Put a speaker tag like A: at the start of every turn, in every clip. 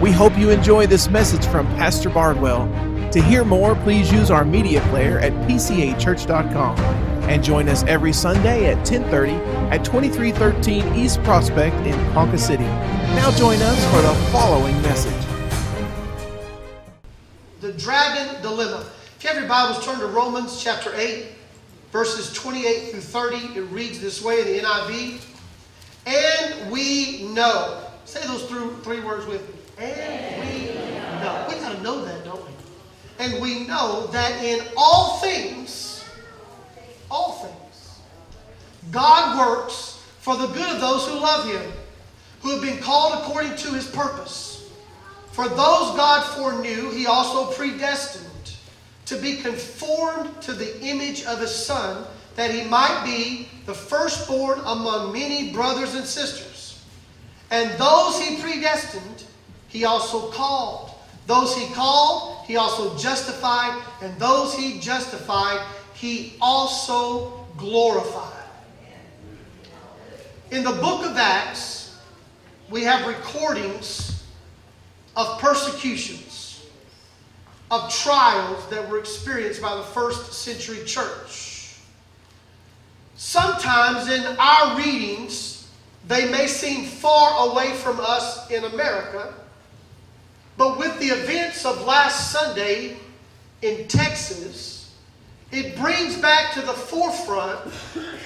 A: We hope you enjoy this message from Pastor Bardwell. To hear more, please use our media player at pcachurch.com and join us every Sunday at 10:30 at 2313 East Prospect in Ponca City. Now join us for the following message.
B: The dragon dilemma. If you have your Bibles, turn to Romans chapter 8, verses 28 through 30. It reads this way in the NIV. And we know. Say those three, three words with me. And we know. We got to know that, don't we? And we know that in all things, all things, God works for the good of those who love Him, who have been called according to His purpose. For those God foreknew, He also predestined to be conformed to the image of His Son, that He might be the firstborn among many brothers and sisters. And those He predestined, He also called. Those He called, He also justified. And those He justified, He also glorified. In the book of Acts, we have recordings of persecutions, of trials that were experienced by the first century church. Sometimes in our readings, they may seem far away from us in America, but with the events of last Sunday in Texas, it brings back to the forefront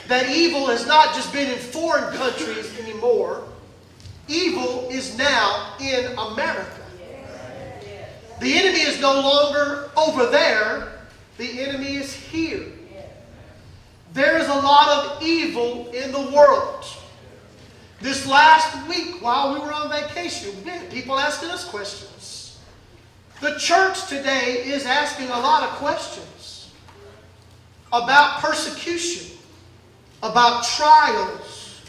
B: that evil has not just been in foreign countries anymore. Evil is now in America. The enemy is no longer over there, the enemy is here. There is a lot of evil in the world. This last week, while we were on vacation, people asking us questions. The church today is asking a lot of questions about persecution, about trials.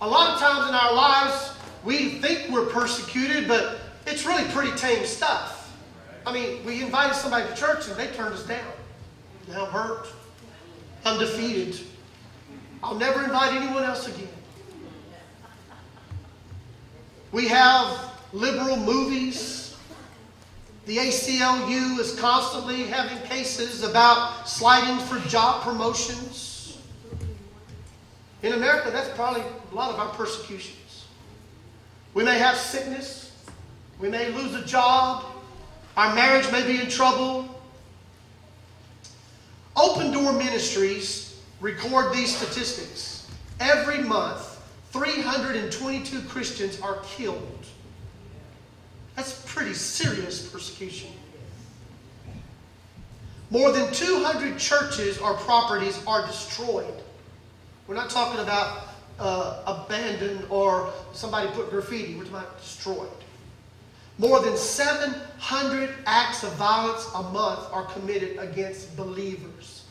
B: A lot of times in our lives, we think we're persecuted, but it's really pretty tame stuff. I mean, we invited somebody to church and they turned us down. Now I'm hurt. I'm defeated. I'll never invite anyone else again. We have liberal movies. The ACLU is constantly having cases about sliding for job promotions. In America, that's probably a lot of our persecutions. We may have sickness. We may lose a job. Our marriage may be in trouble. Open Door Ministries record these statistics. Every month, 322 Christians are killed. That's pretty serious persecution. More than 200 churches or properties are destroyed. We're not talking about uh, abandoned or somebody put graffiti. We're talking about destroyed. More than 700 acts of violence a month are committed against believers.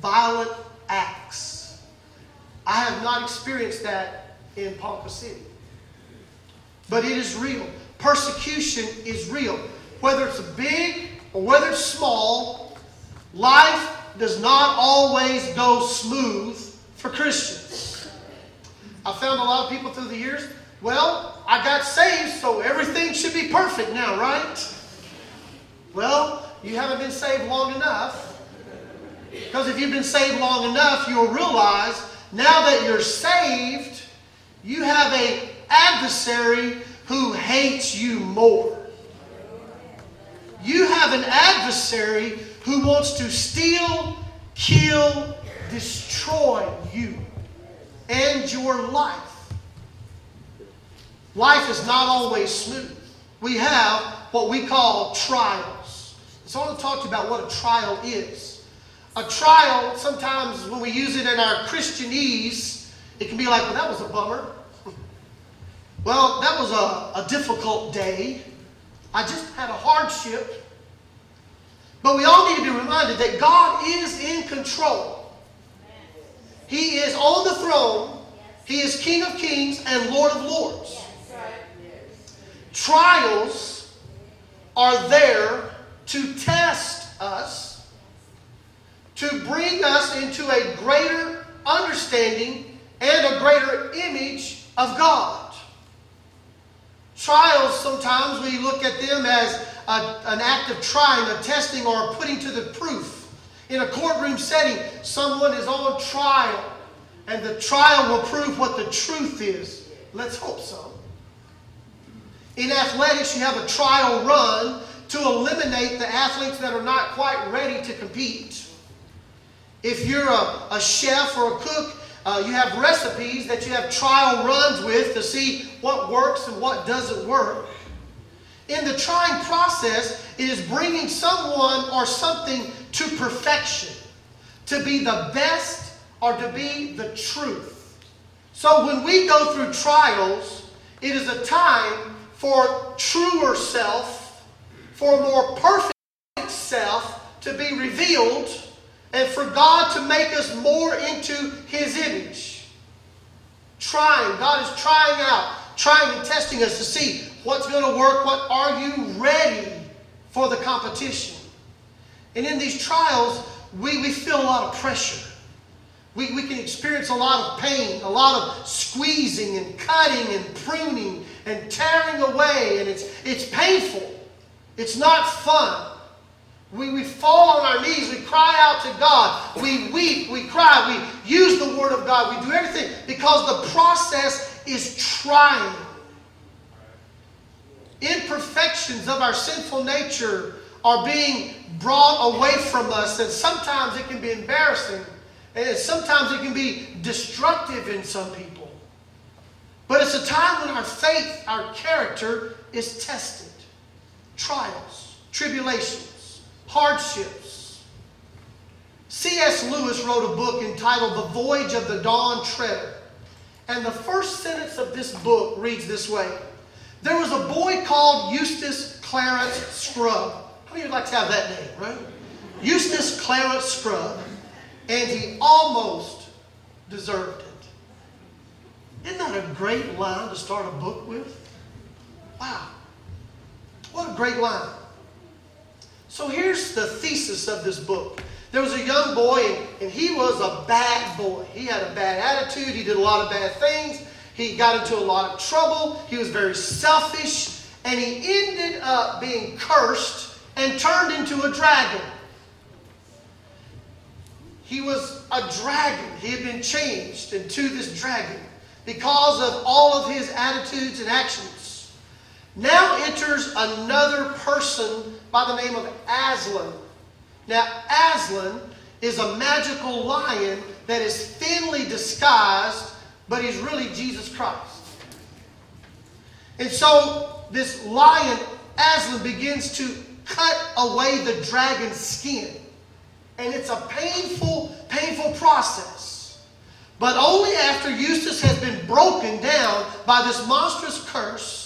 B: Violent acts. I have not experienced that in Ponca City. But it is real. Persecution is real. Whether it's big or whether it's small, life does not always go smooth for Christians. I found a lot of people through the years, well, I got saved, so everything should be perfect now, right? Well, you haven't been saved long enough. Because if you've been saved long enough, you'll realize now that you're saved, you have an adversary who hates you more. You have an adversary who wants to steal, kill, destroy you and your life. Life is not always smooth. We have what we call trials. So I want to talk to you about what a trial is. A trial, sometimes when we use it in our Christianese, it can be like, well, that was a bummer. Well, that was a, a difficult day. I just had a hardship. But we all need to be reminded that God is in control. He is on the throne. He is King of kings and Lord of lords. Trials are there to test us, to bring us into a greater understanding and a greater image of God. Trials, sometimes we look at them as a, an act of trying, a testing, or putting to the proof. In a courtroom setting, someone is on trial, and the trial will prove what the truth is. Let's hope so. In athletics, you have a trial run to eliminate the athletes that are not quite ready to compete. If you're a, a chef or a cook, uh, you have recipes that you have trial runs with to see what works and what doesn't work. In the trying process, it is bringing someone or something to perfection, to be the best or to be the truth. So when we go through trials, it is a time for truer self, for more perfect self to be revealed, and for God to make us more into His image. Trying, God is trying out, trying and testing us to see what's going to work, what are you ready for the competition. And in these trials, we, we feel a lot of pressure. We, we can experience a lot of pain, a lot of squeezing and cutting and pruning and tearing away, and it's, it's painful. It's not fun. We, we fall on our knees, we cry out to God, we weep, we cry, we use the Word of God, we do everything because the process is trying. Imperfections of our sinful nature are being brought away from us, and sometimes it can be embarrassing, and sometimes it can be destructive in some people. But it's a time when our faith, our character is tested. Trials, tribulations, hardships. C.S. Lewis wrote a book entitled The Voyage of the Dawn Treader. And the first sentence of this book reads this way There was a boy called Eustace Clarence Scrubb how many would like to have that name, right? Eustace Clarence Scrubb, and he almost deserved it. Isn't that a great line to start a book with? Wow. What a great line. So here's the thesis of this book. There was a young boy, and, he was a bad boy. He had a bad attitude. He did a lot of bad things. He got into a lot of trouble. He was very selfish. And he ended up being cursed and turned into a dragon. He was a dragon. He had been changed into this dragon because of all of his attitudes and actions. Now enters another person by the name of Aslan. Now, Aslan is a magical lion that is thinly disguised, but he's really Jesus Christ. And so this lion, Aslan, begins to cut away the dragon's skin. And it's a painful, painful process. But only after Eustace has been broken down by this monstrous curse,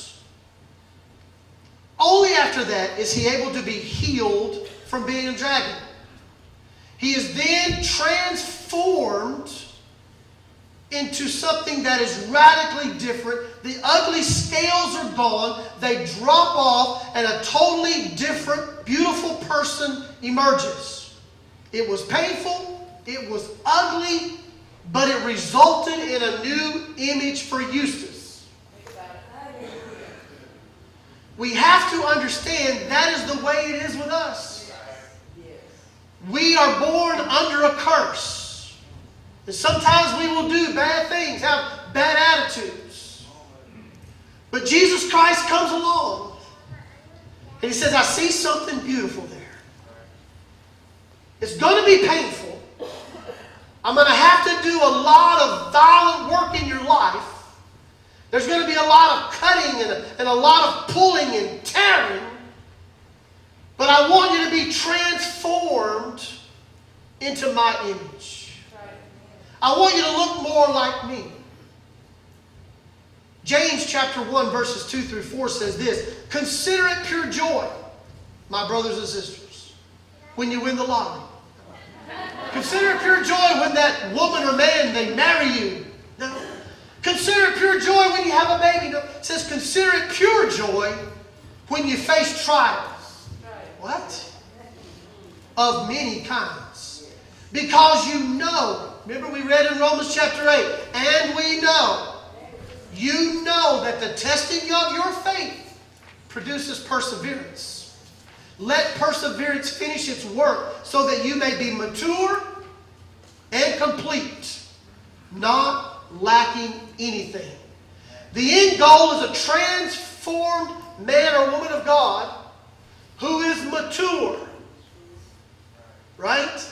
B: only after that is he able to be healed from being a dragon. He is then transformed into something that is radically different. The ugly scales are gone, they drop off, and a totally different, beautiful person emerges. It was painful, it was ugly, but it resulted in a new image for Eustace. We have to understand that is the way it is with us. We are born under a curse. And sometimes we will do bad things, have bad attitudes. But Jesus Christ comes along and he says, I see something beautiful there. It's going to be painful. I'm going to have to do a lot of violent work in your life. There's going to be a lot of cutting and a, and a lot of pulling and tearing. But I want you to be transformed into my image. I want you to look more like me. James chapter 1, verses 2 through 4 says this Consider it pure joy, my brothers and sisters, when you win the lottery. Consider it pure joy when that woman or man they marry you. No. Consider pure joy when you have a baby. No. It says, Consider it pure joy when you face trials. What? Of many kinds. Because you know Remember, we read in Romans chapter 8, and we know you know that the testing of your faith produces perseverance. Let perseverance finish its work so that you may be mature and complete, not lacking anything. The end goal is a transformed man or woman of God who is mature. Right?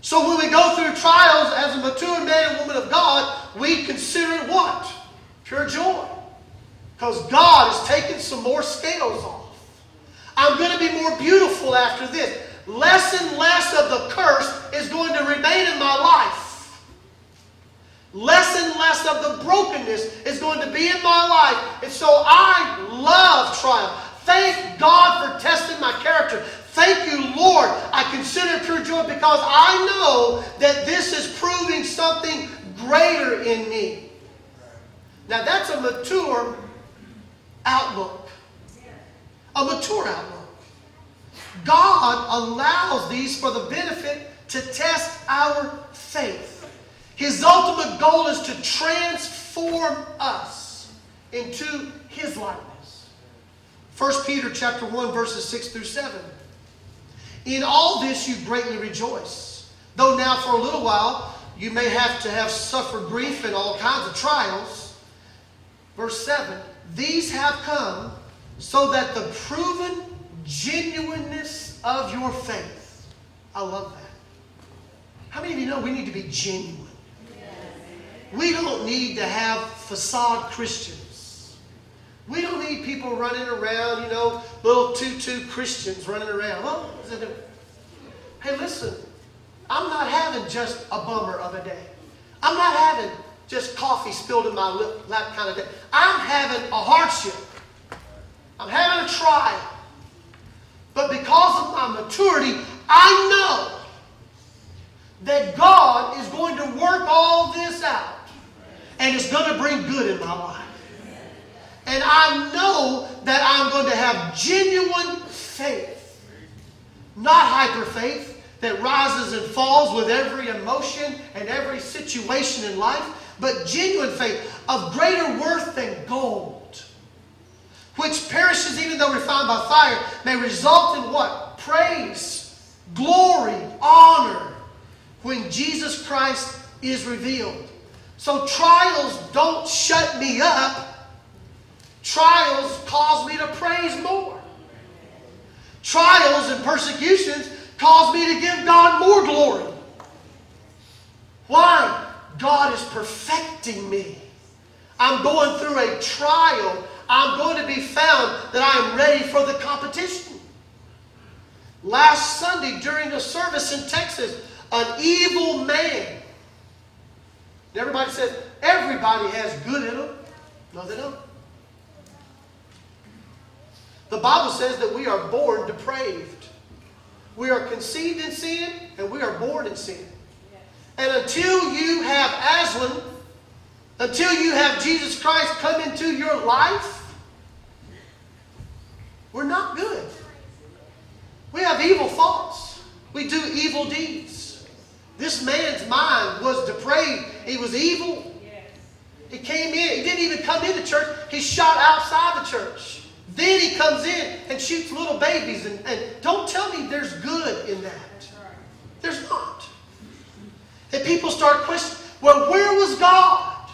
B: So when we go through trials as a mature man and woman of God, we consider it what? Pure joy. Because God has taken some more scales off. I'm going to be more beautiful after this. Less and less of the curse is going to remain in my life. Less and less of the brokenness is going to be in my life. And so I love trial. Thank God for testing my character. Thank you, Lord. I consider it pure joy because I know that this is proving something greater in me. Now, that's a mature outlook. A mature outlook. God allows these for the benefit to test our faith. His ultimate goal is to transform us into His likeness. 1 Peter chapter 1, verses 6 through 7. In all this you greatly rejoice, though now for a little while you may have to have suffered grief and all kinds of trials. Verse 7 These have come so that the proven genuineness of your faith. I love that. How many of you know we need to be genuine? We don't need to have facade Christians. We don't need people running around, you know, little tutu Christians running around. Oh, hey, listen, I'm not having just a bummer of a day. I'm not having just coffee spilled in my lap kind of day. I'm having a hardship. I'm having a trial. But because of my maturity, I know that God is going to work all this out and it's going to bring good in my life. And I know that I'm going to have genuine faith, not hyper faith that rises and falls with every emotion and every situation in life, but genuine faith of greater worth than gold, which perishes even though refined by fire, may result in what? Praise, glory, honor when Jesus Christ is revealed. So trials don't shut me up. Trials cause me to praise more. Trials and persecutions cause me to give God more glory. Why? God is perfecting me. I'm going through a trial. I'm going to be found that I am ready for the competition. Last Sunday during a service in Texas, an evil man. Everybody says everybody has good in them. No, they don't. The Bible says that we are born depraved. We are conceived in sin and we are born in sin. And until you have Aslan, until you have Jesus Christ come into your life, we're not good. We have evil thoughts. We do evil deeds. This man's mind was depraved. He was evil. He came in. He didn't even come into church. He shot outside the church. Then he comes in and shoots little babies. And, and don't tell me there's good in that. There's not. And people start questioning, well, where was God?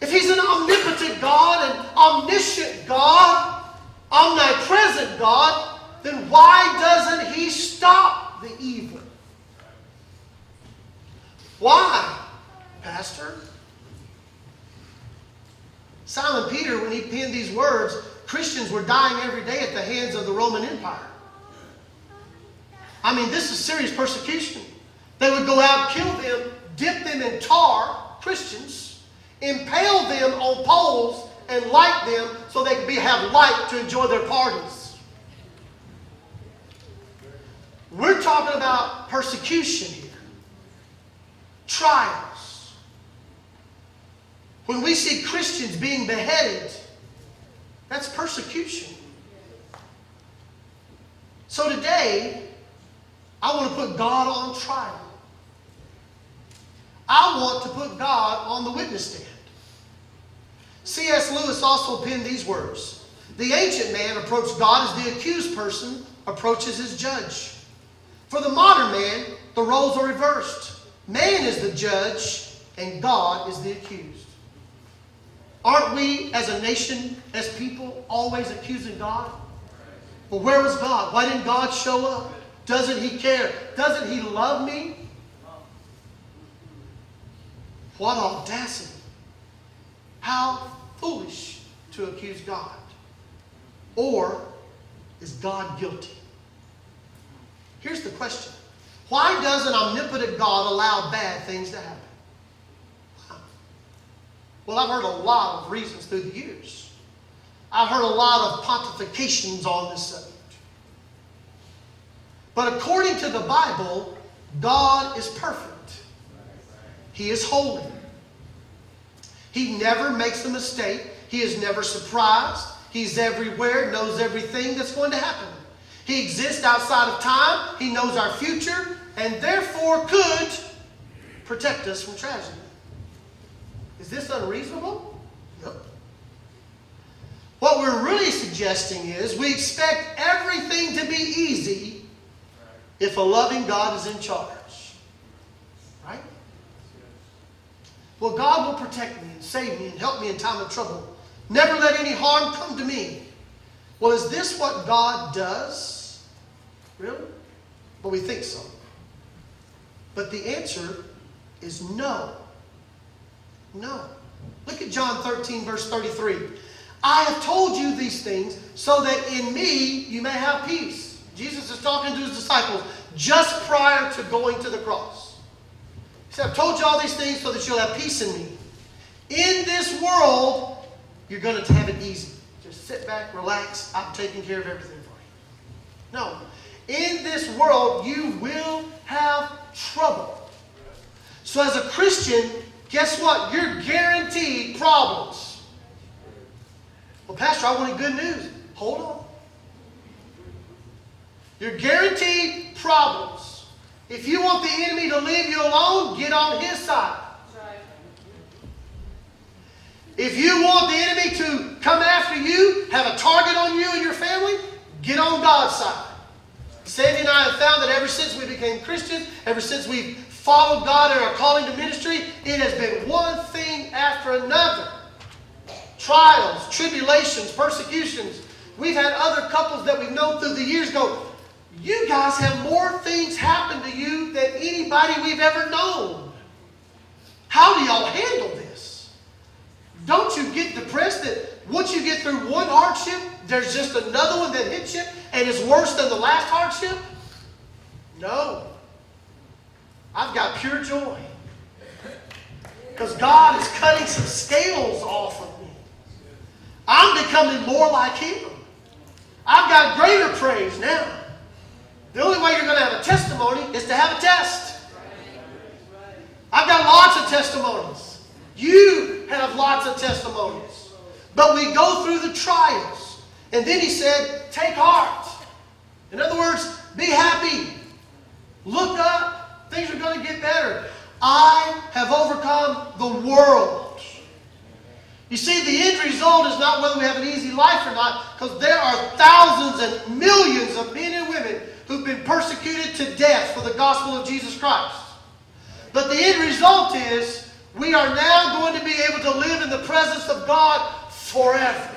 B: If he's an omnipotent God, an omniscient God, omnipresent God, then why doesn't he stop the evil? Why, Pastor? Simon Peter, when he penned these words, Christians were dying every day at the hands of the Roman Empire. I mean, this is serious persecution. They would go out, kill them, dip them in tar, Christians, impale them on poles, and light them so they could be, have light to enjoy their parties. We're talking about persecution trials. When we see Christians being beheaded, that's persecution. So today, I want to put God on trial. I want to put God on the witness stand. C.S. Lewis also penned these words The ancient man approached God as the accused person approaches his judge. For the modern man, the roles are reversed. Man is the judge, and God is the accused. Aren't we, as a nation, as people, always accusing God? Well, where was God? Why didn't God show up? Doesn't He care? Doesn't He love me? What audacity. How foolish to accuse God. Or is God guilty? Here's the question Why does an omnipotent God allow bad things to happen? Well, I've heard a lot of reasons through the years. I've heard a lot of pontifications on this subject. But according to the Bible, God is perfect. He is holy. He never makes a mistake. He is never surprised. He's everywhere, knows everything that's going to happen. He exists outside of time. He knows our future, and therefore could protect us from tragedy. Is this unreasonable? No. What we're really suggesting is we expect everything to be easy if a loving God is in charge. Right? Well, God will protect me and save me and help me in time of trouble. Never let any harm come to me. Well, is this what God does? Really? Well, we think so. But the answer is no. No. Look at John 13, verse 33. I have told you these things so that in me you may have peace. Jesus is talking to his disciples just prior to going to the cross. He said, I've told you all these things so that you'll have peace in me. In this world, you're going to have it easy. Just sit back, relax. I'm taking care of everything for you. No. In this world, you will have trouble. So, as a Christian, guess what? You're guaranteed problems. Well, Pastor, I wanted good news. Hold on. You're guaranteed problems. If you want the enemy to leave you alone, get on his side. If you want the enemy to come after you, have a target on you and your family, get on God's side. Sandy and I have found that ever since we became Christians, ever since we've followed God in our calling to ministry, it has been one thing after another. Trials, tribulations, persecutions. We've had other couples that we've known through the years go, you guys have more things happen to you than anybody we've ever known. How do y'all handle this? Don't you get depressed that once you get through one hardship, there's just another one that hits you and is worse than the last hardship? No. I've got pure joy. Because God is cutting some scales off of me. I'm becoming more like Him. I've got greater praise now. The only way you're going to have a testimony is to have a test. I've got lots of testimonies. You have lots of testimonies. But we go through the trials. And then he said, take heart. In other words, be happy. Look up. Things are going to get better. I have overcome the world. You see, the end result is not whether we have an easy life or not, because there are thousands and millions of men and women who've been persecuted to death for the gospel of Jesus Christ. But the end result is we are now going to be able to live in the presence of God forever.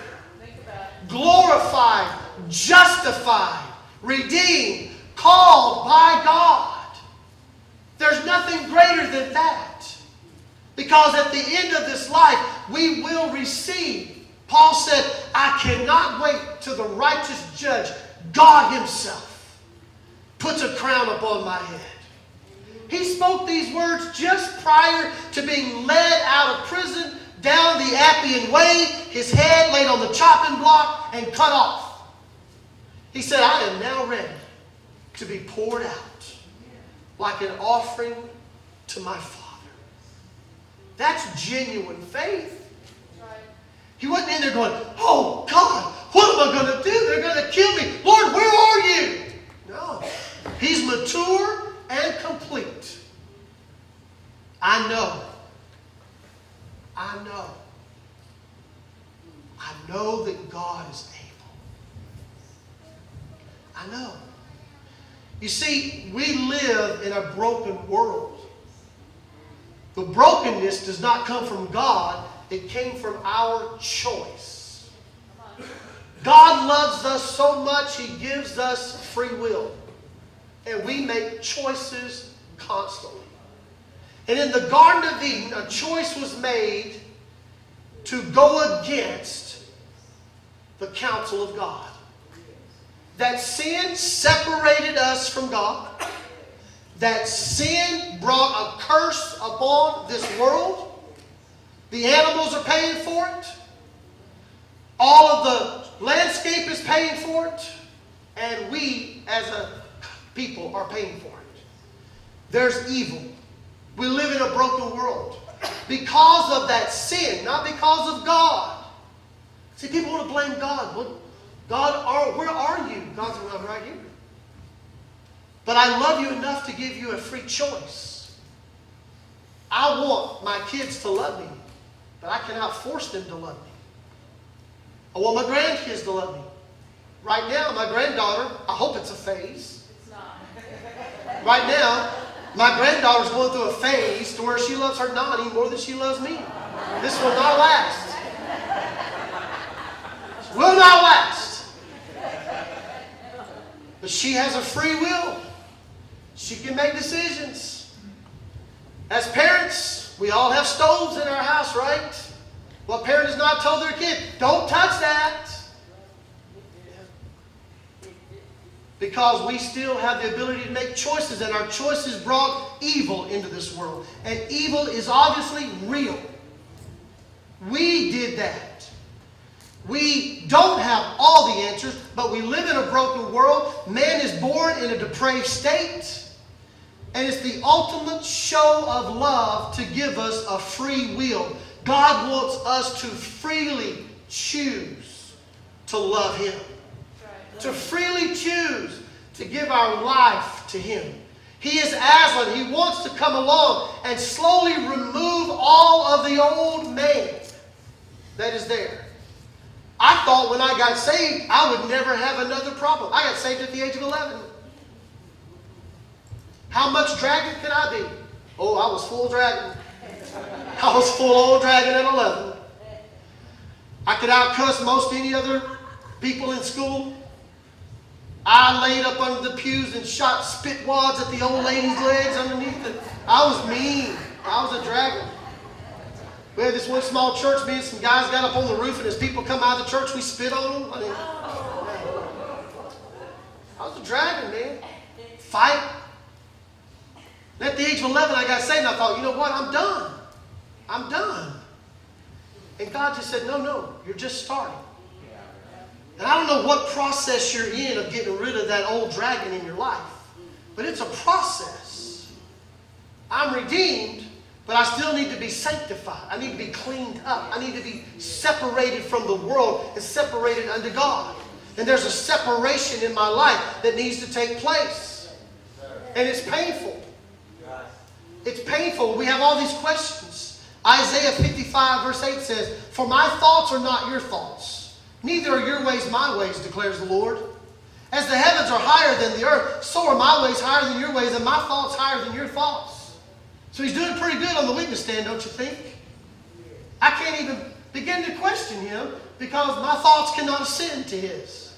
B: Glorified, justified, redeemed, called by God. There's nothing greater than that. Because at the end of this life, we will receive. Paul said, I cannot wait till the righteous judge, God Himself, puts a crown upon my head. He spoke these words just prior to being led out of prison down the Appian Way, his head laid on the chopping block and cut off. He said, I am now ready to be poured out like an offering to my Father. That's genuine faith. He wasn't in there going, Oh God, what am I going to do? They're going to kill me. Lord, where are you? No. He's mature and complete. I know I know. I know that God is able. I know. You see, we live in a broken world. The brokenness does not come from God, it came from our choice. God loves us so much, He gives us free will. And we make choices constantly. And in the Garden of Eden, a choice was made to go against the counsel of God. That sin separated us from God. That sin brought a curse upon this world. The animals are paying for it. All of the landscape is paying for it. And we, as a people, are paying for it. There's evil. We live in a broken world because of that sin, not because of God. See, people want to blame God. God, are, where are you? God's I'm right here. But I love you enough to give you a free choice. I want my kids to love me, but I cannot force them to love me. I want my grandkids to love me. Right now, my granddaughter, I hope it's a phase. It's not. right now, my granddaughter's going through a phase to where she loves her nanny more than she loves me. This will not last. Will not last. But she has a free will. She can make decisions. As parents, we all have stoves in our house, right? What parent has not told their kid, don't touch that? Because we still have the ability to make choices, and our choices brought evil into this world. And evil is obviously real. We did that. We don't have all the answers, but we live in a broken world. Man is born in a depraved state. And it's the ultimate show of love to give us a free will. God wants us to freely choose to love Him to freely choose to give our life to Him. He is Aslan. He wants to come along and slowly remove all of the old man that is there. I thought when I got saved, I would never have another problem. I got saved at the age of 11. How much dragon could I be? Oh, I was full dragon. I was full old dragon at 11. I could outcuss most any other people in school. I laid up under the pews and shot spit wads at the old lady's legs underneath it. I was mean. I was a dragon. We had this one small church, me and some guys got up on the roof, and as people come out of the church, we spit on them. I, mean, I was a dragon, man. Fight. And at the age of 11, I got saved, and I thought, you know what? I'm done. I'm done. And God just said, no, no, you're just starting. And I don't know what process you're in of getting rid of that old dragon in your life, but it's a process. I'm redeemed, but I still need to be sanctified. I need to be cleaned up. I need to be separated from the world and separated unto God. And there's a separation in my life that needs to take place. And it's painful. It's painful. We have all these questions. Isaiah 55, verse 8 says, For my thoughts are not your thoughts Neither are your ways my ways, declares the Lord. As the heavens are higher than the earth, so are my ways higher than your ways, and my thoughts higher than your thoughts. So he's doing pretty good on the witness stand, don't you think? I can't even begin to question him because my thoughts cannot ascend to his.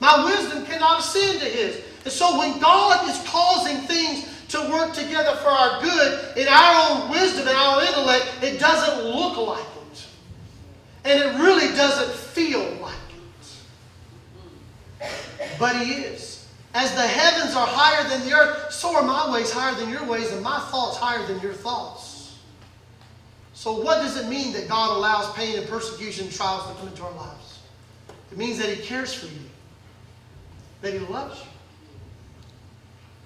B: My wisdom cannot ascend to his. And so when God is causing things to work together for our good in our own wisdom and our intellect, it doesn't look like and it really doesn't feel like it. But He is. As the heavens are higher than the earth, so are my ways higher than your ways, and my thoughts higher than your thoughts. So, what does it mean that God allows pain and persecution and trials to come into our lives? It means that He cares for you, that He loves you.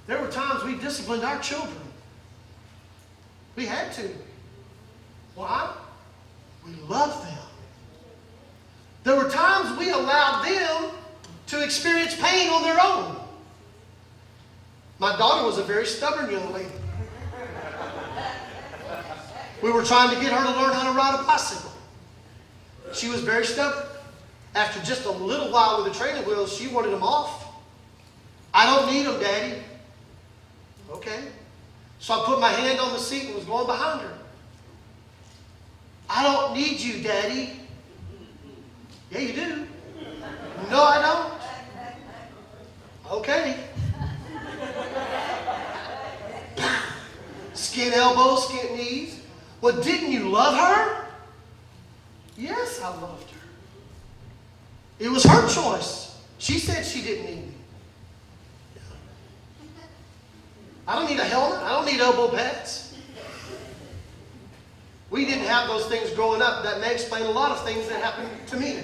B: There were times we disciplined our children. We had to. Why? We love them. There were times we allowed them to experience pain on their own. My daughter was a very stubborn young lady. We were trying to get her to learn how to ride a bicycle. She was very stubborn. After just a little while with the training wheels, she wanted them off. I don't need them, Daddy. Okay. So I put my hand on the seat and was going behind her. I don't need you, Daddy. Yeah, you do. No, I don't. Okay. skin elbows, skin knees. Well, didn't you love her? Yes, I loved her. It was her choice. She said she didn't need me. I don't need a helmet. I don't need elbow pads. We didn't have those things growing up. That may explain a lot of things that happened to me.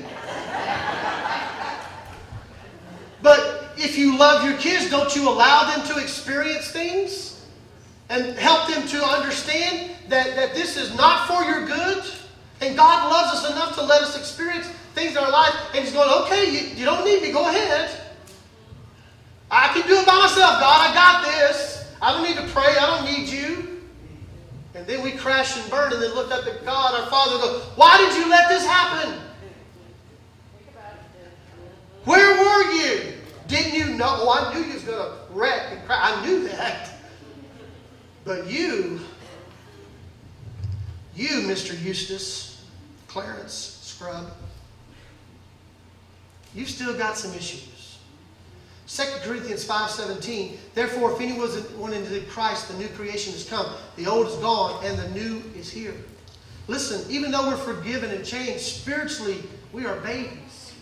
B: But if you love your kids, don't you allow them to experience things and help them to understand that, that this is not for your good? And God loves us enough to let us experience things in our life. And He's going, okay, you, you don't need me, go ahead. I can do it by myself, God, I got this. I don't need to pray, I don't need you. And then we crash and burn and then look up at God, our Father, and go, Why did you let this happen? Where were you? Didn't you know? Oh, I knew you was going to wreck and cry. I knew that. But you, you, Mr. Eustace, Clarence Scrubb, you've still got some issues. 2 Corinthians 5.17, Therefore, if anyone into Christ, the new creation has come. The old is gone, and the new is here. Listen, even though we're forgiven and changed, spiritually, we are babies.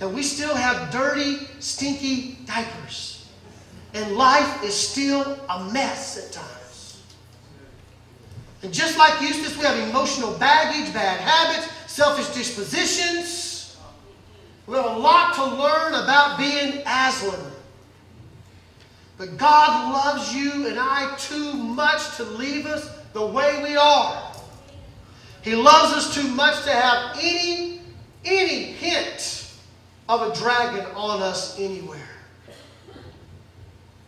B: And we still have dirty, stinky diapers. And life is still a mess at times. And just like Eustace, we have emotional baggage, bad habits, selfish dispositions we have a lot to learn about being Aslan. But God loves you and I too much to leave us the way we are. He loves us too much to have any, any hint of a dragon on us anywhere.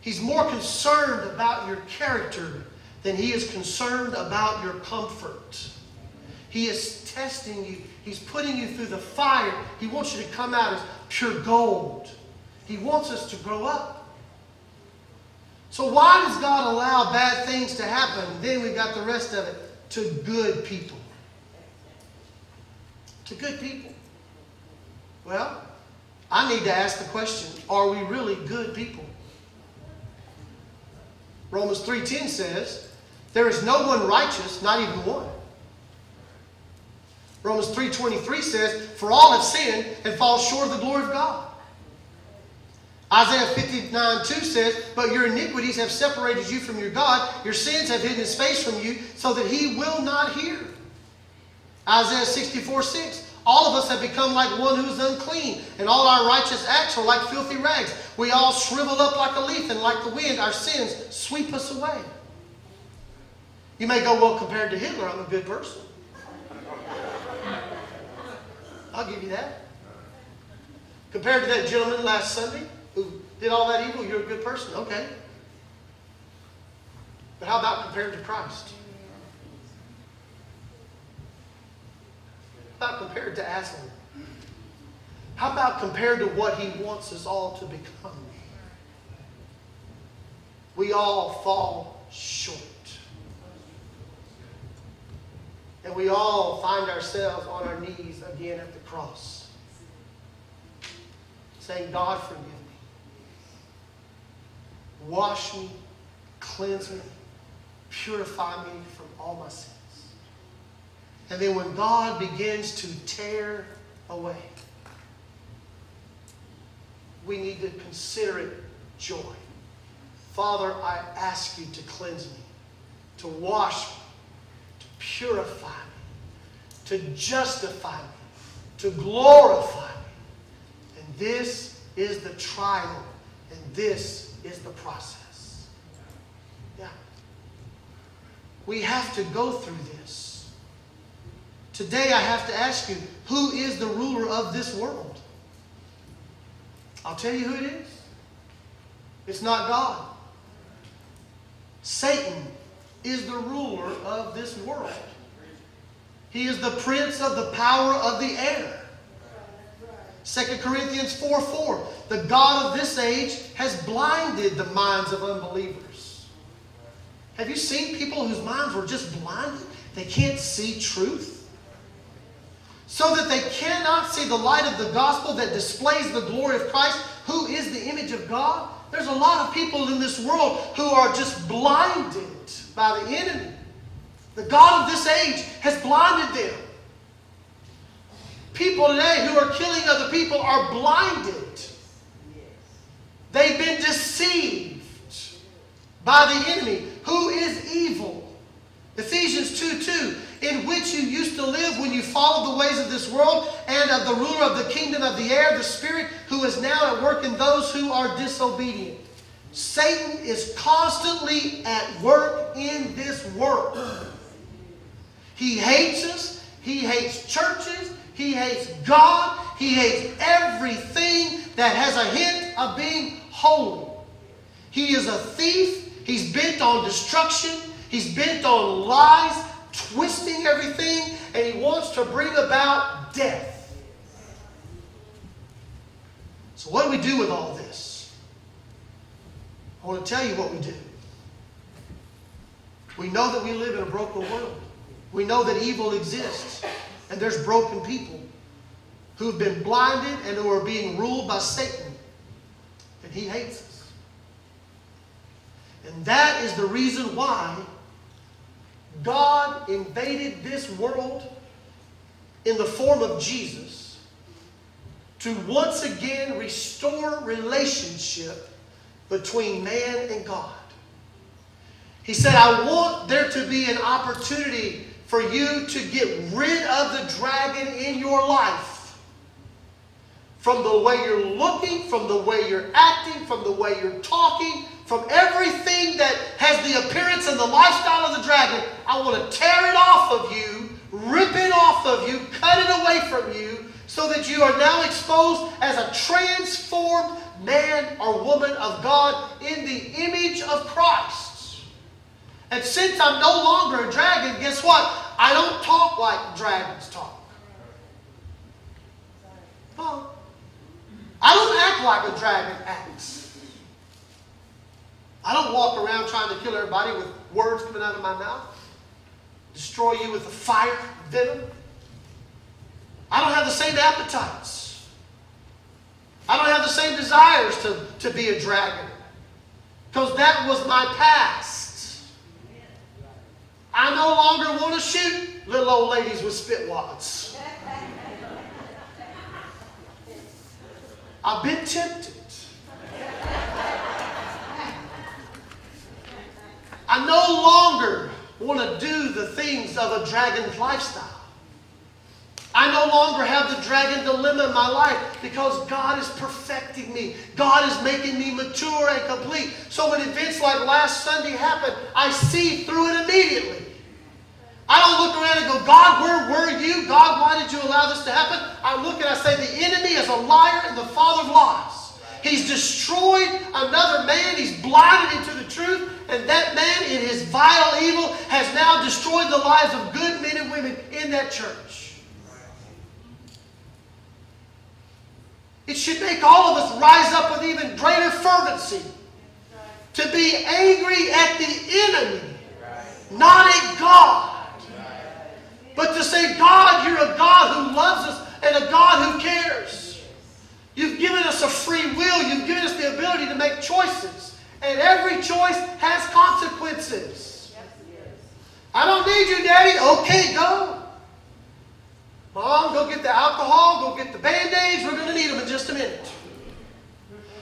B: He's more concerned about your character than he is concerned about your comfort. He is testing you He's putting you through the fire. He wants you to come out as pure gold. He wants us to grow up. So, why does God allow bad things to happen? Then we've got the rest of it to good people. To good people. Well, I need to ask the question are we really good people? Romans 3:10 says, "There is no one righteous, not even one." Romans 3.23 says, For all have sinned and fall short of the glory of God. Isaiah 59 2 says, But your iniquities have separated you from your God, your sins have hidden his face from you, so that he will not hear. Isaiah 64 6, all of us have become like one who is unclean, and all our righteous acts are like filthy rags. We all shrivel up like a leaf, and like the wind, our sins sweep us away. You may go, Well, compared to Hitler, I'm a good person. I'll give you that. Compared to that gentleman last Sunday who did all that evil, you're a good person. Okay. But how about compared to Christ? How about compared to Aslan? How about compared to what he wants us all to become? We all fall short. And we all find ourselves on our knees again at the cross, saying, God, forgive me. Wash me, cleanse me, purify me from all my sins. And then when God begins to tear away, we need to consider it joy. Father, I ask you to cleanse me, to wash me purify me, to justify me, to glorify me. And this is the trial, and this is the process. Yeah. We have to go through this. Today, I have to ask you who is the ruler of this world? I'll tell you who it is. It's not God. Satan is the ruler of this world. He is the prince of the power of the air. 2 Corinthians 4 4. The God of this age has blinded the minds of unbelievers. Have you seen people whose minds were just blinded? They can't see truth. So that they cannot see the light of the gospel that displays the glory of Christ, who is the image of God. There's a lot of people in this world who are just blinded by the enemy. The God of this age has blinded them. People today who are killing other people are blinded. They've been deceived by the enemy, who is evil. Ephesians 2 2, in which you used to live when you followed the ways of this world and of the ruler of the kingdom of the air, the Spirit, who is now at work in those who are disobedient. Satan is constantly at work in this world. He hates us, he hates churches, he hates God, he hates everything that has a hint of being holy. He is a thief, he's bent on destruction, he's bent on lies, twisting everything, and he wants to bring about death. So, what do we do with all this? I want to tell you what we do. We know that we live in a broken world. We know that evil exists, and there's broken people who've been blinded and who are being ruled by Satan. And he hates us. And that is the reason why God invaded this world in the form of Jesus to once again restore relationship between man and God. He said, I want there to be an opportunity for you to get rid of the dragon in your life. From the way you're looking, from the way you're acting, from the way you're talking, from everything that has the appearance and the lifestyle of the dragon, I want to tear it off of you, rip it off of you, cut it away from you, so that you are now exposed as a transformed man or woman of God in the image of Christ. And since I'm no longer a dragon, guess what? I don't talk like dragons talk. I don't act like a dragon acts. I don't walk around trying to kill everybody with words coming out of my mouth, destroy you with the fire, venom. I don't have the same appetites. I don't have the same desires to, to be a dragon. Because that was my past. I no longer want to shoot little old ladies with spit wads. I've been tempted. I no longer want to do the things of a dragon's lifestyle. I no longer have the dragon dilemma in my life because God is perfecting me. God is making me mature and complete. So when events like last Sunday happen, I see through it immediately. I don't look around and go, God, where were you? God, why did you allow this to happen? I look and I say, the enemy is a liar and the father of lies. He's destroyed another man. He's blinded into the truth. And that man, in his vile evil, has now destroyed the lives of good men and women in that church. It should make all of us rise up with even greater fervency to be angry at the enemy, not at God. But to say, God, you're a God who loves us and a God who cares. You've given us a free will. You've given us the ability to make choices. And every choice has consequences. I don't need you, Daddy. Okay, go. Mom, go get the alcohol, go get the band-aids. We're going to need them in just a minute.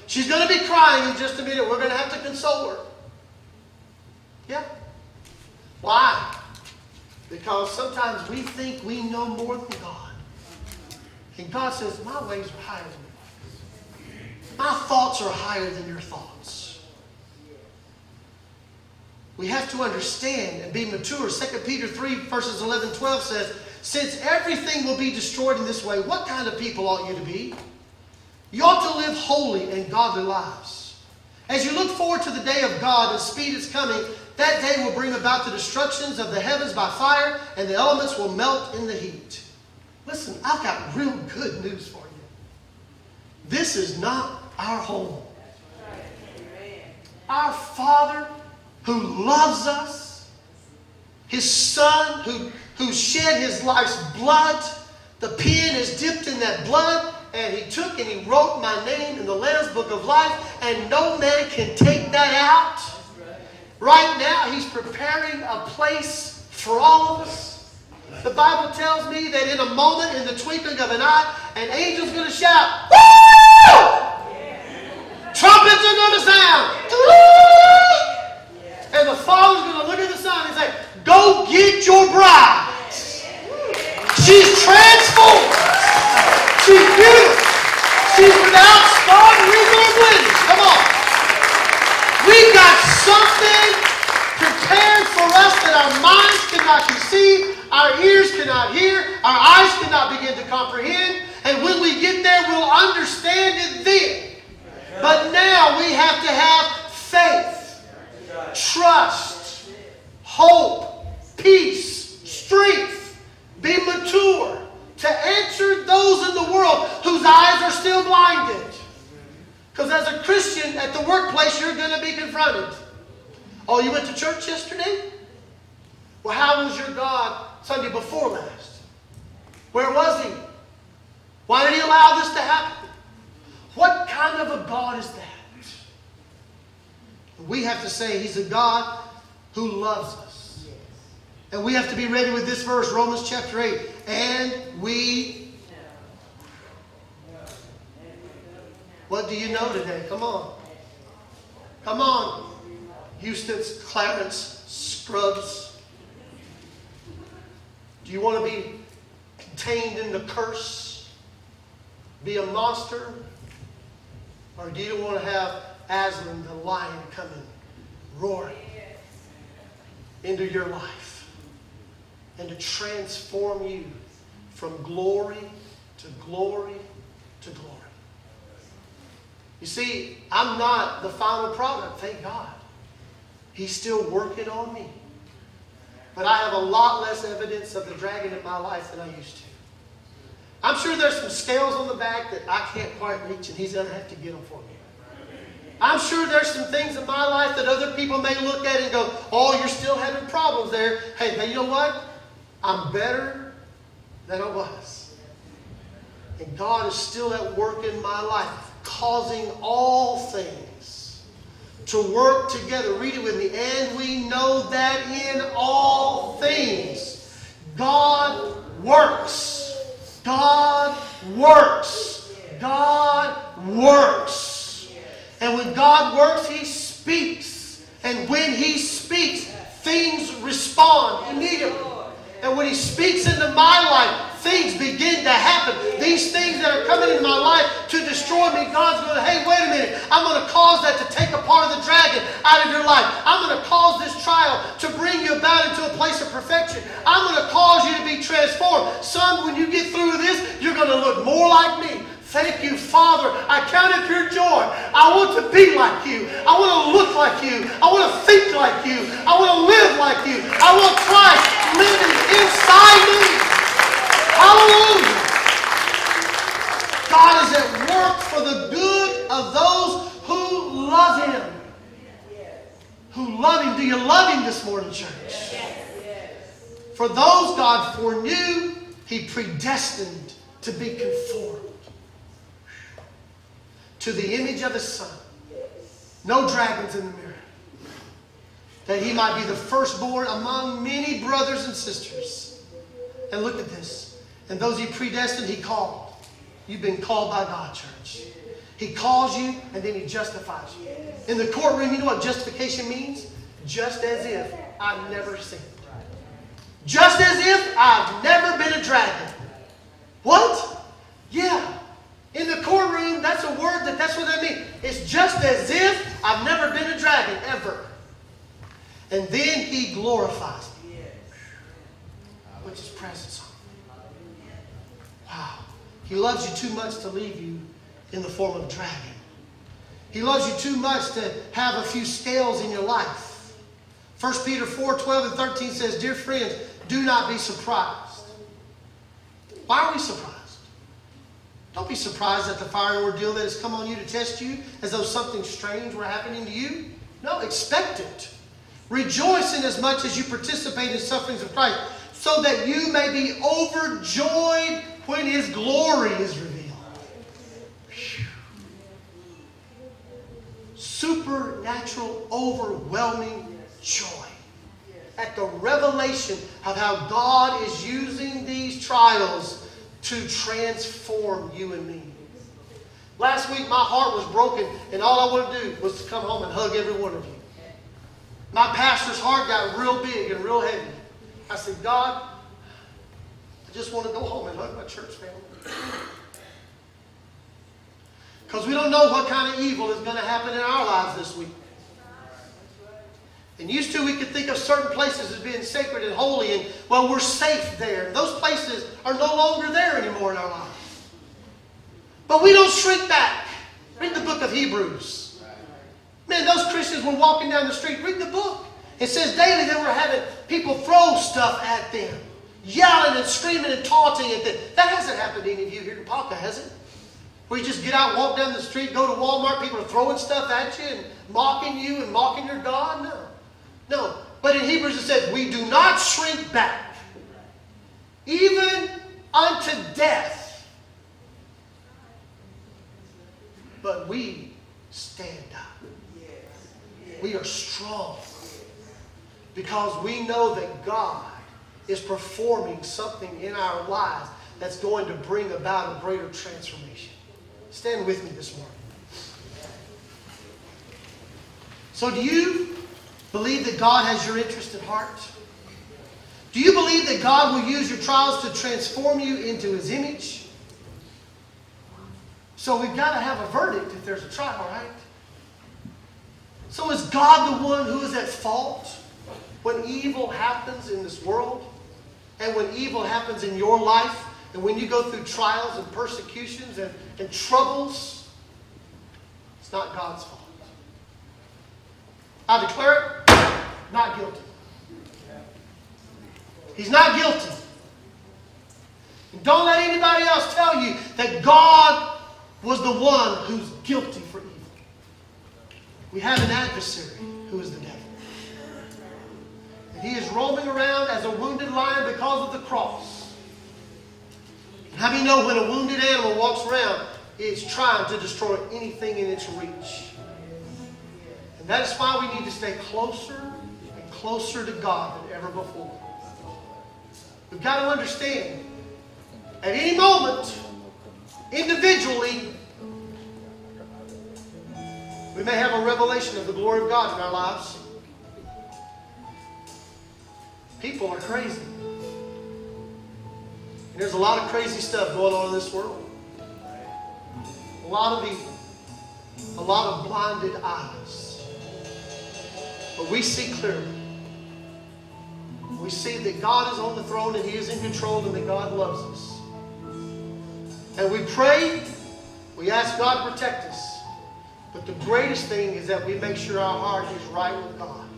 B: She's going to be crying in just a minute. We're going to have to console her. Yeah. Why? Because sometimes we think we know more than God. And God says, My ways are higher than yours. My thoughts are higher than your thoughts. We have to understand and be mature. 2 Peter 3, verses 11 12 says, Since everything will be destroyed in this way, what kind of people ought you to be? You ought to live holy and godly lives. As you look forward to the day of God and speed is coming, that day will bring about the destructions of the heavens by fire, and the elements will melt in the heat. Listen, I've got real good news for you. this is not our home. Our Father who loves us, His Son who, who shed His life's blood, the pen is dipped in that blood, and He took and He wrote my name in the Lamb's Book of Life, and no man can take that out. Right now, He's preparing a place for all of us. The Bible tells me that in a moment, in the twinkling of an eye, an angel's going to shout, Woo! Trumpets are going to sound. And the father's going to look at the son and say, Go get your bride. She's transformed. She's beautiful. She's without spot, wrinkle, or blemish. Come on. We got something prepared for us that our minds cannot conceive, our ears cannot hear, our eyes cannot begin to comprehend. And when we get there, we'll understand it then. But now we have to have faith, trust, hope, peace, strength, be mature to answer those in the world whose eyes are still blinded. Because as a Christian at the workplace, you're going to be confronted. Oh, you went to church yesterday? Well, how was your God Sunday before last? Where was he? Why did he allow this to happen? What kind of a God is that? We have to say he's a God who loves us. And we have to be ready with this verse, Romans chapter 8. And we. What do you know today? Come on. Come on. Eustace, Clarence, Scrubb's. Do you want to be contained in the curse? Be a monster? Or do you want to have Aslan the lion coming roaring into your life and to transform you from glory to glory to glory? You see, I'm not the final product, thank God. He's still working on me. But I have a lot less evidence of the dragon in my life than I used to. I'm sure there's some scales on the back that I can't quite reach, and he's going to have to get them for me. I'm sure there's some things in my life that other people may look at and go, oh, you're still having problems there. Hey, but you know what? I'm better than I was. And God is still at work in my life, causing all things to work together. Read it with me. And we know that in all things, God works God works. God works. And when God works, He speaks. And when He speaks, things respond immediately. And when He speaks into my life, things begin to happen. These things that are coming into my life to destroy me, God's going to, hey, wait a minute. I'm going to cause that to take a part of the dragon out of your life. I'm going to cause this trial to bring you about into a place of perfection. I'm going to cause you to be transformed. Son, when you get through this, you're going to look more like me. Thank you, Father. I count it pure joy. I want to be like you. I want to look like you. I want to think like you. I want to live like you. I want Christ Him this morning, church? For those God foreknew, He predestined to be conformed to the image of His Son. No dragons in the mirror. That He might be the firstborn among many brothers and sisters. And look at this. And those he predestined, he called. You've been called by God, church. He calls you and then he justifies you. In the courtroom, you know what justification means? Just as if I've never sinned. Just as if I've never been a dragon. What? Yeah. In the courtroom, that's a word that that's what that means. It's just as if I've never been a dragon ever. And then he glorifies me. Which is presence Wow. He loves you too much to leave you in the form of a dragon. He loves you too much to have a few scales in your life. 1 Peter 4 12 and 13 says, Dear friends, do not be surprised. Why are we surprised? Don't be surprised at the fire ordeal that has come on you to test you as though something strange were happening to you. No, expect it. Rejoice in as much as you participate in sufferings of Christ, so that you may be overjoyed when his glory is revealed. Supernatural, overwhelming joy at the revelation of how God is using these trials to transform you and me. Last week, my heart was broken, and all I wanted to do was to come home and hug every one of you. My pastor's heart got real big and real heavy. I said, God, I just want to go home and hug my church family. Because we don't know what kind of evil is going to happen in our lives this week. And used to, we could think of certain places as being sacred and holy, and well, we're safe there. Those places are no longer there anymore in our lives. But we don't shrink back. Read the book of Hebrews. Man, those Christians were walking down the street. Read the book. It says daily they were having people throw stuff at them, yelling and screaming and taunting at them. That hasn't happened to any of you here in Ponca, has it? Where you just get out, walk down the street, go to Walmart, people are throwing stuff at you and mocking you and mocking your God? No. No. But in Hebrews it says, we do not shrink back, even unto death. But we stand up. We are strong because we know that God is performing something in our lives that's going to bring about a greater transformation. Stand with me this morning. So, do you believe that God has your interest at heart? Do you believe that God will use your trials to transform you into His image? So, we've got to have a verdict if there's a trial, right? So, is God the one who is at fault when evil happens in this world? And when evil happens in your life? And when you go through trials and persecutions and, and troubles? It's not God's fault. I declare it not guilty. He's not guilty. Don't let anybody else tell you that God was the one who's guilty for evil. We have an adversary who is the devil. And he is roaming around as a wounded lion because of the cross. How do you know when a wounded animal walks around, it's trying to destroy anything in its reach? And that is why we need to stay closer closer to God than ever before. We've got to understand at any moment, individually, we may have a revelation of the glory of God in our lives. People are crazy. And there's a lot of crazy stuff going on in this world. A lot of evil. A lot of blinded eyes. But we see clearly. We see that God is on the throne and He is in control and that God loves us. And we pray, we ask God to protect us. But the greatest thing is that we make sure our heart is right with God.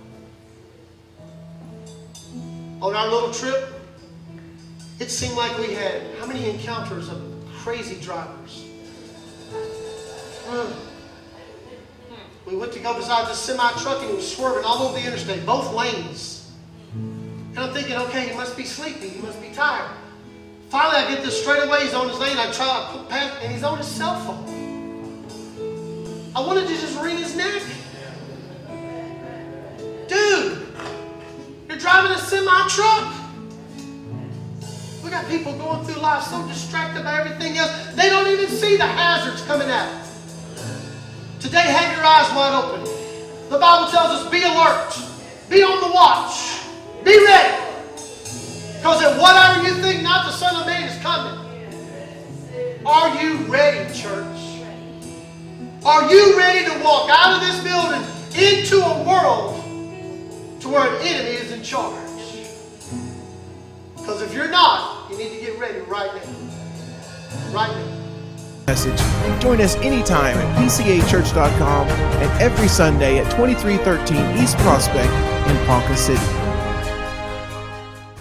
B: On our little trip, it seemed like we had how many encounters of crazy drivers? We went to go beside this semi truck and it was swerving all over the interstate, both lanes. And I'm thinking, okay, he must be sleepy, he must be tired. Finally, I get this straight away. He's on his lane. I try to put past, and he's on his cell phone. I wanted to just wring his neck. Dude, you're driving a semi truck. We got people going through life so distracted by everything else, they don't even see the hazards coming at them. Today, have your eyes wide open. The Bible tells us be alert, be on the watch, be ready. Because at whatever you think not the Son of Man is coming, are you ready, church? Are you ready to walk out of this building into a world to where an enemy is in charge? Because if you're not, you need to get ready right now. Right now.
A: Message. Join us anytime at pcachurch.com and every Sunday at 2313 East Prospect in Ponca City.